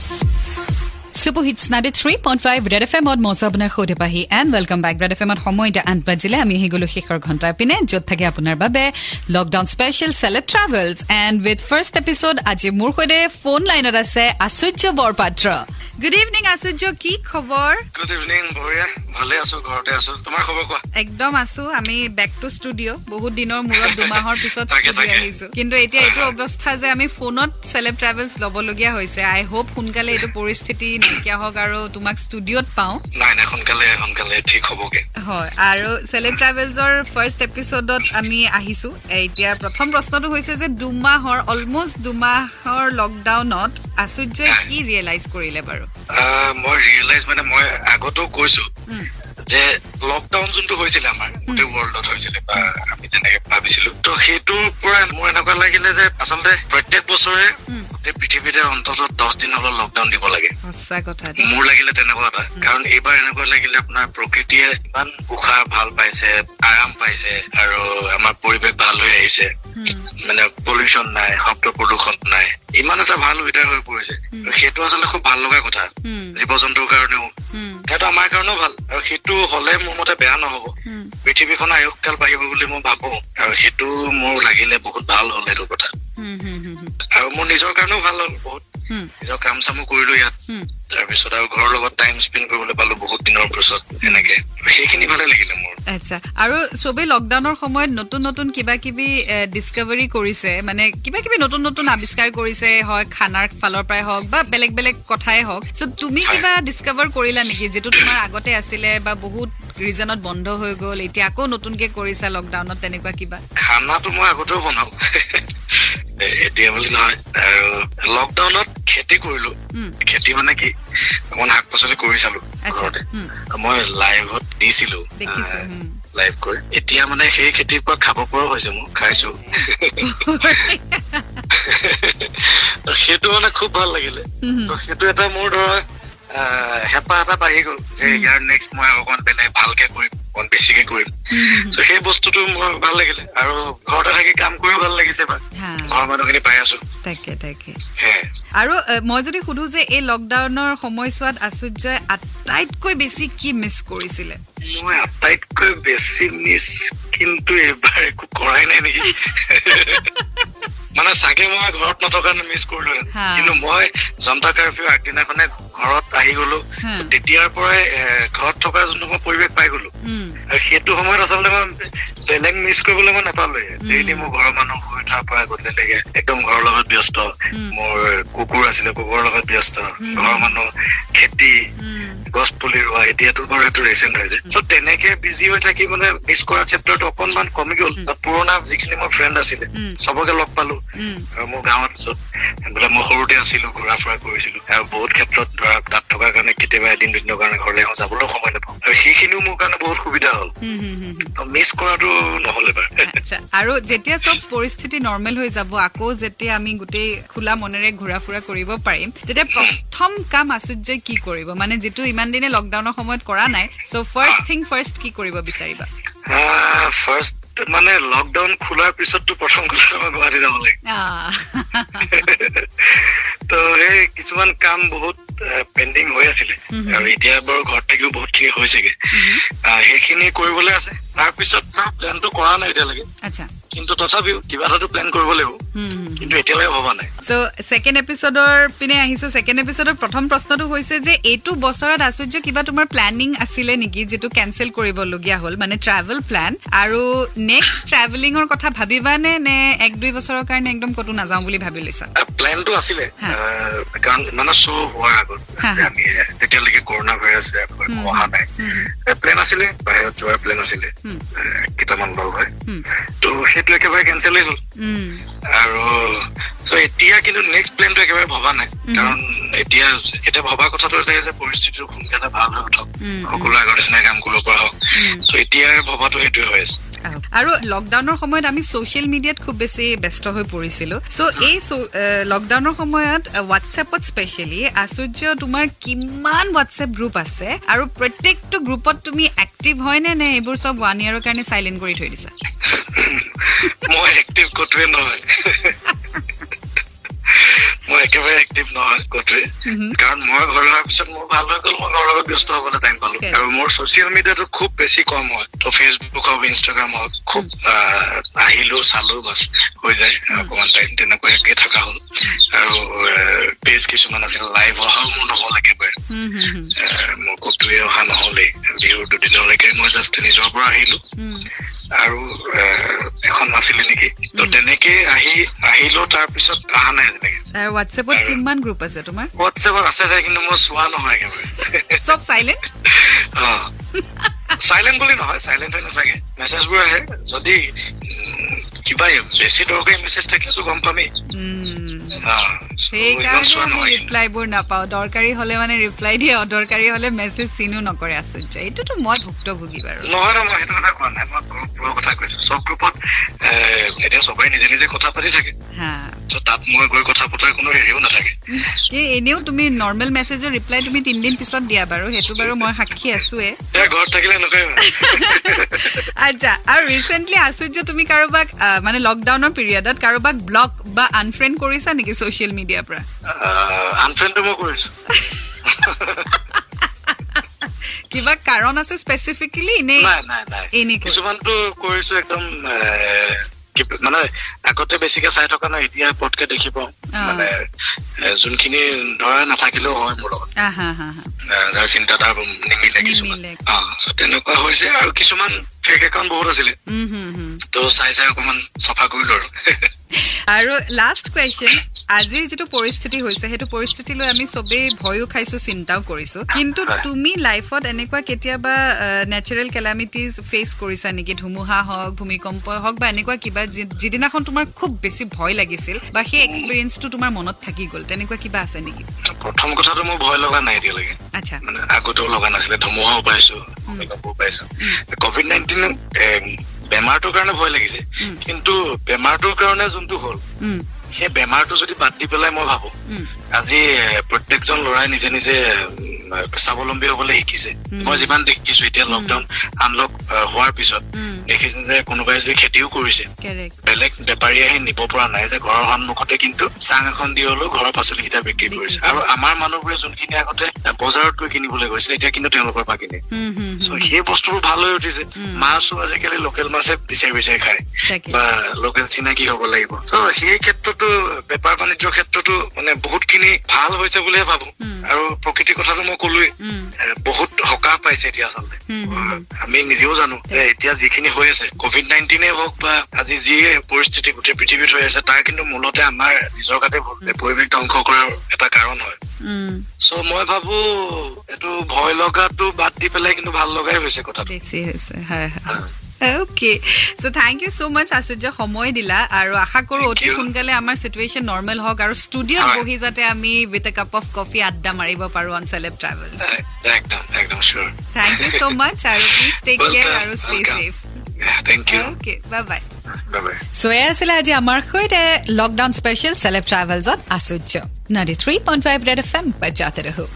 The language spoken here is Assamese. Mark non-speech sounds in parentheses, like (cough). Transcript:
Thank you. Super hits ninety three point five red F এমত মজা আপোনাৰ সৌদে পাহি and welcome back red F এমত সময় এতিয়া আঠ বাজিলে। আমি আহি গ'লো শেষৰ ঘণ্টাৰ পিনে য'ত থাকে আপোনাৰ বাবে lockdown special celeb travels and with first episode আজি মোৰ সৈতে ফোন লাইনত আছে আচুৰ্য বৰপাত্ৰ। গুড ইভিনিং আচুৰ্য কি খবৰ? গুড ইভিনিং বঢ়িয়া। ভালে আছো ঘৰতে আছো। তোমাৰ খবৰ কোৱা? একদম আছো। আমি বেক টু ষ্টুডিঅ' বহুত দিনৰ মূৰত দুমাহৰ পিছত ষ্টুডিঅ'। আহিছো। কিন্তু এতিয়া এইটো অৱস্থা যে আমি ফোনত চেলেব ট্ৰেভেলছ ল'বলগীয়া হৈছে। আই হোপ সোনকালে এইটো পৰিস্থিতি নাইকিয়া হওক আৰু তোমাক ষ্টুডিঅ'ত পাওঁ। নাই নাই সোনকালে সোনকালে ঠিক হ'বগে। হয় আৰু চেলেব ট্ৰেভেলছৰ ফাৰ্ষ্ট এপিছডত আমি আহিছো। এতিয়া প্ৰথম প্ৰশ্নটো হৈছে যে দুমাহৰ অলমষ্ট দুমাহৰ লকডাউনত আচুৰ্যই কি ৰিয়েলাইজ কৰিলে বাৰু? মই ৰিয়েলাইজ মানে মই আগতেও কৈছো। যে লকডাউন যোনটো হৈছিলে আমাৰ গোটেই ৱৰ্ল্ডত হৈছিলে বা আমি তেনেকে ভাবিছিলো। ত' সেইটোৰ পৰা মোৰ এনেকুৱা লাগিলে যে আচলতে প্ৰত্যেক বছৰে গোটেই পৃথিৱীতে অন্ততঃ দহ দিন হলেও লকডাউন দিব লাগে। মোৰ লাগিলে তেনেকুৱা এটা। কাৰণ এইবাৰ এনেকুৱা লাগিলে আপোনাৰ প্ৰকৃতিয়ে ইমান উশাহ ভাল পাইছে আৰাম পাইছে আৰু আমাৰ পৰিৱেশ ভাল হৈ আহিছে। মানে পলিউশ্যন নাই শব্দ প্ৰদূষণ নাই। ইমান এটা ভাল ৱেডাৰ হৈ পৰিছে। সেইটো আচলতে খুব ভাল লগা কথা। জীৱ জন্তুৰ কাৰণেও। সেইটো আমাৰ কাৰণেও ভাল। আৰু সেইটো হলে মোৰ মতে বেয়া নহব। পৃথিৱীখন আয়ুসকাল বাঢ়িব বুলি মই ভাবো। আৰু সেইটো মোৰ লাগিলে বহুত ভাল হ'ল সেইটো কথা। আৰু মোৰ নিজৰ কাৰণেও ভাল হ'ল বহুত। নিজৰ কাম চামো কৰিলো ইয়াত। তাৰপিছত আৰু ঘৰৰ লগত টাইম স্পেণ্ড কৰিবলৈ পালো বহুত দিনৰ পিছত এনেকে। সেইখিনি আচ্ছা আৰু চবেই লকডাউনৰ সময়ত নতুন নতুন কিবা কিবি ডিছকভাৰী কৰিছে মানে কিবা কিবি নতুন নতুন আৱিষ্কাৰ কৰিছে হয় খানাৰ ফালৰ পৰাই হওক বা বেলেগ বেলেগ কথাই হওক। চ' তুমি। কিবা ডিছকভাৰ কৰিলা নেকি যিটো তোমাৰ আগতে আছিলে বা বহুত ৰিজনত বন্ধ হৈ গ'ল এতিয়া আকৌ নতুনকে কৰিছা লকডাউনত তেনেকুৱা কিবা? খানাটো মই আগতেও বনাও। এতিয়া বুলি নহয় আৰু লকডাউনত খেতি কৰিলো। খেতি মানে কি অকমান শাক পাচলি কৰি চালো ঘৰতে। মই লাইভত দিছিলো। লাইভ কৰি। এতিয়া মানে সেই খেতিৰ পৰা খাব পৰাও হৈছে মোৰ খাইছো। (laughs) সেইটো মানে খুব ভাল লাগিলে। সেইটো এটা মোৰ ধৰা হেঁপাহ এটা বাঢ়ি গ'ল যে ইয়াৰ নেক্সট মই অকমান বেলেগ ভালকে কৰিম অকমান বেছিকে কৰিম। ত' সেই বস্তুটো মোৰ ভাল লাগিলে আৰু ঘৰতে থাকি কাম কৰিও ভাল লাগিছে বা। ঘৰৰ মানুহখিনি পাই আছো। তাকে তাকে। আৰু মই যদি সুধো যে এই লকডাউনৰ সময়ছোৱাত আচুৰ্যই আটাইতকৈ বেছি কি মিছ কৰিছিলে? মই আটাইতকৈ বেছি মিছ কিন্তু এইবাৰ একো কৰাই নাই নেকি? (laughs) মানে চাগে মই ঘৰত নথকা মিছ কৰিলো। কিন্তু মই জনতা কাৰফিউ আগদিনাখনে ঘৰত আহি গলো। তেতিয়াৰ পৰাই ঘৰত থকা যোনটো মই পৰিৱেশ পাই গলো। আৰু সেইটো সময়ত আচলতে মই বেলেগ মিছ কৰিবলৈ মই নাপালোৱে। ডেইলি মোৰ ঘৰৰ মানুহ শুই উঠাৰ পৰা গধূলিলৈকে একদম ঘৰৰ লগত ব্যস্ত। মোৰ কুকুৰ আছিলে কুকুৰৰ লগত ব্যস্ত। ঘৰৰ মানুহ খেতি গছ পুলি ৰোৱা এতিয়াতো বাৰু এইটো ৰিচেণ্ট হৈছে। চ' তেনেকে বিজি হৈ থাকি মানে মিছ কৰা চেপ্টাৰটো অকনমান কমি গ'ল। পুৰণা যিখিনি মোৰ ফ্ৰেণ্ড আছিলে চবকে লগ পালো। আৰু মোৰ গাঁৱত য'ত বোলে মই সৰুতে আছিলো ঘূৰা ফুৰা কৰিছিলো। আৰু বহুত ক্ষেত্ৰত ধৰা তাত থকাৰ কাৰণে কেতিয়াবা এদিন দুদিনৰ কাৰণে ঘৰলৈ আহোঁ যাবলৈও সময় নাপাওঁ। আৰু সেইখিনিও মোৰ কাৰণে বহুত সুবিধা হ'ল। মিছ কৰাটো নহ'লে বাৰু। আচ্ছা আৰু যেতিয়া চব পৰিস্থিতি নৰ্মেল হৈ যাব আকৌ যেতিয়া আমি গোটেই খোলা মনেৰে ঘূৰা ফুৰা কৰিব পাৰিম তেতিয়া প্ৰথম কাম আচুৰ্যই কি কৰিব? মানে যিটো ইমান দিনে লকডাউনৰ সময়ত কৰা নাই চ' ফাৰ্ষ্ট থিং ফাৰ্ষ্ট কি কৰিব বিচাৰিবা? ফাৰ্ষ্ট মানে লকডাউন খোলাৰ পিছততো প্ৰথম কথা মই গুৱাহাটী যাব লাগে (laughs) ত' সেই কিছুমান কাম বহুত পেণ্ডিং হৈ আছিলে. আৰু এতিয়া বাৰু ঘৰত থাকিও বহুত খিনি হৈছেগে সেইখিনি কৰিবলৈ আছে। তাৰপিছত চাওঁ প্লেনটো কৰা নাই এতিয়ালৈকে। আচ্ছা। কিন্তু তথাপিও কিবা এটাতো প্লেন কৰিব লাগিব। কিন্তু এতিয়ালৈকে ভবা নাই। চ' ছেকেণ্ড এপিছডৰ পিনে আহিছো। ছেকেণ্ড এপিছডৰ প্ৰথম প্ৰশ্নটো হৈছে যে এইটো বছৰত আচুৰ্য কিবা তোমাৰ প্লেনিং আছিলে নেকি যিটো কেনচেল কৰিবলগীয়া হ'ল? মানে ট্ৰেভেল প্লেন আৰু নেক্সট ট্ৰেভেলিঙৰ কথা ভাবিবানে নে এক দুই বছৰৰ কাৰণে একদম ক'তো নাযাওঁ বুলি ভাবি লৈছা? প্লেনটো আছিলে। কাৰণ মানে শ্ব' হোৱাৰ আগত। আমি তেতিয়ালৈকে কৰোণা ভাইৰাছ অহা নাই প্লেন আছিলে বাহিৰত যোৱাৰ প্লেন আছিলে কেইটামান লগ হয় ত' সেইটো একেবাৰে কেনচেলেই হ'ল আৰু এতিয়া কিন্তু নেক্সট প্লেনটো একেবাৰে ভবা নাই. কাৰণ এতিয়া এতিয়া ভবা কথাটো এটাই যে পৰিস্থিতিটো সোনকালে ভাল হৈ উঠক উম, সকলো আগৰ নিচিনাই কাম কৰিব পৰা হওক। ত' এতিয়া ভবাটো সেইটোৱে হৈ আছে আৰু লকডাউনৰ সময়ত আমি ছ'চিয়েল মিডিয়াত খুব বেছি ব্যস্ত হৈ পৰিছিলো। চ' এই লকডাউনৰ সময়ত হোৱাটছএপত স্পেচিয়েলি আচুৰ্য তোমাৰ কিমান হোৱাটছএপ গ্ৰুপ আছে আৰু প্ৰত্যেকটো গ্ৰুপত তুমি এক্টিভ হয়নে নে এইবোৰ চব ওৱান ইয়েৰৰ কাৰণে চাইলেণ্ট কৰি থৈ দিছা? (laughs) মই এক্টিভ ক'তোৱে নহয়। (laughs) মই একেবাৰে এক্টিভ নহয় ক'তোৱে। কাৰণ মই ঘৰ অহাৰ পিছত মোৰ ভাল হৈ গ'ল মই ঘৰৰ লগত ব্যস্ত হ'বলৈ টাইম পালো. আৰু মোৰ ছচিয়েল মিডিয়াটো খুব বেছি কম হয়। ত' ফেচবুক হওক ইনষ্টাগ্ৰাম হওক খুব আহ, আহিলো চালো বাছ হৈ যায়। অকমান টাইম তেনেকুৱাকে থকা হ'ল। আৰু পেজ কিছুমান আছিল লাইভ অহাও মোৰ নহ'ল একেবাৰে। মোৰ ক'তোৱে অহা নহ'লেই। বিহুৰ দুদিনলৈকে মই জাষ্ট নিজৰ পৰা আহিলো। আৰু এখন নাছিলে নেকি? ত' তেনেকে আহি আহিলো তাৰপিছত অহা নাই তেনেকে। আৰু হোৱাটছএপত কিমান গ্ৰুপ আছে তোমাৰ? হোৱাটছএপত আছে কিন্তু মই চোৱা নহয় একেবাৰে। চব চাইলেণ্ট চাইলেণ্ট (laughs) বুলি নহয় চাইলেণ্ট হৈ নাথাকে। মেছেজবোৰ আহে। যদি কিবা বেছি দৰকাৰী মেছেজ থাকিলেতো গম পামেই। অ, so ইমান সেইকাৰণে চোৱা আমি নহয়। কিন্তু। ৰিপ্লাইবোৰ নাপাওঁ। দৰকাৰী হলে মানে ৰিপ্লাই দিয়ে অদৰকাৰী হলে মেছেজ চিনো নকৰে আচৰ্য এইটোতো মই ভুক্তভোগী বাৰু। নহয় নহয় মই সেইটো কথা কোৱা চব গ্ৰুপত এতিয়া চবেই নিজে নিজে কথা পাতি থাকে। তাত মই গৈ কথা পতাৰ কোনো হেৰিও নাথাকে। এনেও তুমি নৰ্মেল মেছেজৰ ৰিপ্লাই তুমি তিনদিন পিছত দিয়া বাৰু সেইটো বাৰু মই সাক্ষী আছোৱে ঘৰত থাকিলে। আচ্ছা আৰু ৰিচেণ্টলি আচৰ্য তুমি কাৰোবাক মানে লকডাউনৰ পিৰিয়ডত কাৰোবাক ব্লক বা আনফ্ৰেণ্ড কৰিছা নেকি ছচিয়েল মিডিয়াৰ পৰা? আনফ্ৰেণ্ডটো মই কৰিছো। (laughs) কিবা কাৰণ আছে স্পেচিফিকেলি নে? কিছুমানতো কৰিছো একদম মানে আগতে বেছিকে চাই থকা নাই এতিয়া পটকে দেখি পাওঁ অ। মানে যোনখিনি ধৰা নাথাকিলেও হয় মোৰ লগত। যাৰ চিন্তাধাৰা নিমিলে কিছুমান। তেনেকুৱা হৈছে আৰু কিছুমান ফেক একাউণ্ট বহুত আছিলে। ত' চাই চাই অকমান চফা কৰিলো আৰু আৰু লাষ্ট কুৱেশ্যন আজিৰ যিটো পৰিস্থিতি হৈছে সেইটো পৰিস্থিতিলৈ আমি চবেই ভয়ো খাইছো চিন্তাও কৰিছো। কিন্তু। তুমি লাইফত এনেকুৱা কেতিয়াবা নেচাৰেল কেলামিটিজ ফেচ কৰিছা নেকি? ধুমুহা হওক ভূমিকম্প হওক বা এনেকুৱা কিবা যিদিনাখন তোমাৰ খুব বেছি ভয় লাগিছিল বা সেই এক্সপিৰিয়েঞ্চটো তোমাৰ মনত থাকি গ'ল তেনেকুৱা কিবা আছে নেকি? প্ৰথম কথাটো মোৰ ভয় লগা নাই এতিয়ালৈকে। আচ্ছা। মানে আগতেও লগা নাছিলে ধুমুহাও পাইছো ভূমিকম্পও পাইছো। কভিড নাইণ্টিন বেমাৰটোৰ কাৰণে ভয় লাগিছে। কিন্তু বেমাৰটোৰ কাৰণে যোনটো হ'ল সেই বেমাৰটো যদি বাদ দি পেলাই মই ভাবো। আজি প্ৰত্যেকজন ল'ৰাই নিজে নিজে স্বাৱলম্বী হবলৈ শিকিছে। মই যিমান দেখিছো এতিয়া লকডাউন আনলক হোৱাৰ পিছত দেখিছো যে কোনোবাই যে খেতিও কৰিছে. বেলেগ বেপাৰী আহি নিব পৰা নাই যে ঘৰৰ সন্মুখতে কিন্তু চাং এখন দি হলেও ঘৰৰ পাচলি কেইটা বিক্ৰী কৰিছে কৰে। আৰু আমাৰ মানুহবোৰে যোনখিনি আগতে বজাৰত গৈ কিনিবলৈ গৈছিলে এতিয়া কিন্তু তেওঁলোকৰ পৰা কিনে সেই বস্তুবোৰ ভাল হৈ উঠিছে। মাছো আজিকালি লোকেল মাছে বিচাৰি বিচাৰি খায়। বা লোকেল চিনাকি হ'ব লাগিব ত সেই ক্ষেত্ৰতো বেপাৰ বাণিজ্যৰ ক্ষেত্ৰতো মানে বহুত খিনি ভাল হৈছে বুলিয়ে ভাবো। আৰু প্ৰকৃতিৰ কথাটো মই এ, বহুত সকাহ পাইছে এতিয়া আচলতে। আমি নিজেও জানো যে এতিয়া যিখিনি হৈ আছে কভিড নাইণ্টিনে হওক বা আজি যি পৰিস্থিতি গোটেই পৃথিৱীত হৈ আছে তাৰ কিন্তু মূলতে আমাৰ নিজৰ গাতে পৰিৱেশ ধ্বংস কৰাৰ এটা কাৰণ হয়। চ' মই ভাবো এইটো ভয় লগাটো বাদ দি পেলাই কিন্তু ভাল লগাই হৈছে কথাটো। Okay so' thank you so' much Acharya সময় দিলা আৰু আশা কৰো অতি. সোনকালে আমাৰ চিটুৱেশ্যন নৰ্মেল হওক আৰু ষ্টুডিঅ'ত। বহি যাতে আমি with a cup of coffee আড্ডা মাৰিব পাৰো অন চেলেব ট্ৰেভেলছ চিয়'ৰ থেংক ইউ চ' মাছ আৰু প্লিজ টেক কেয়াৰ আৰু stay welcome. Safe thank you okay bye bye bye bye so' এয়া আছিলে আজি আমাৰ সৈতে lockdown special celeb ট্ৰেভেলছত Acharya ninety three point five red F M বাজাতে ৰহো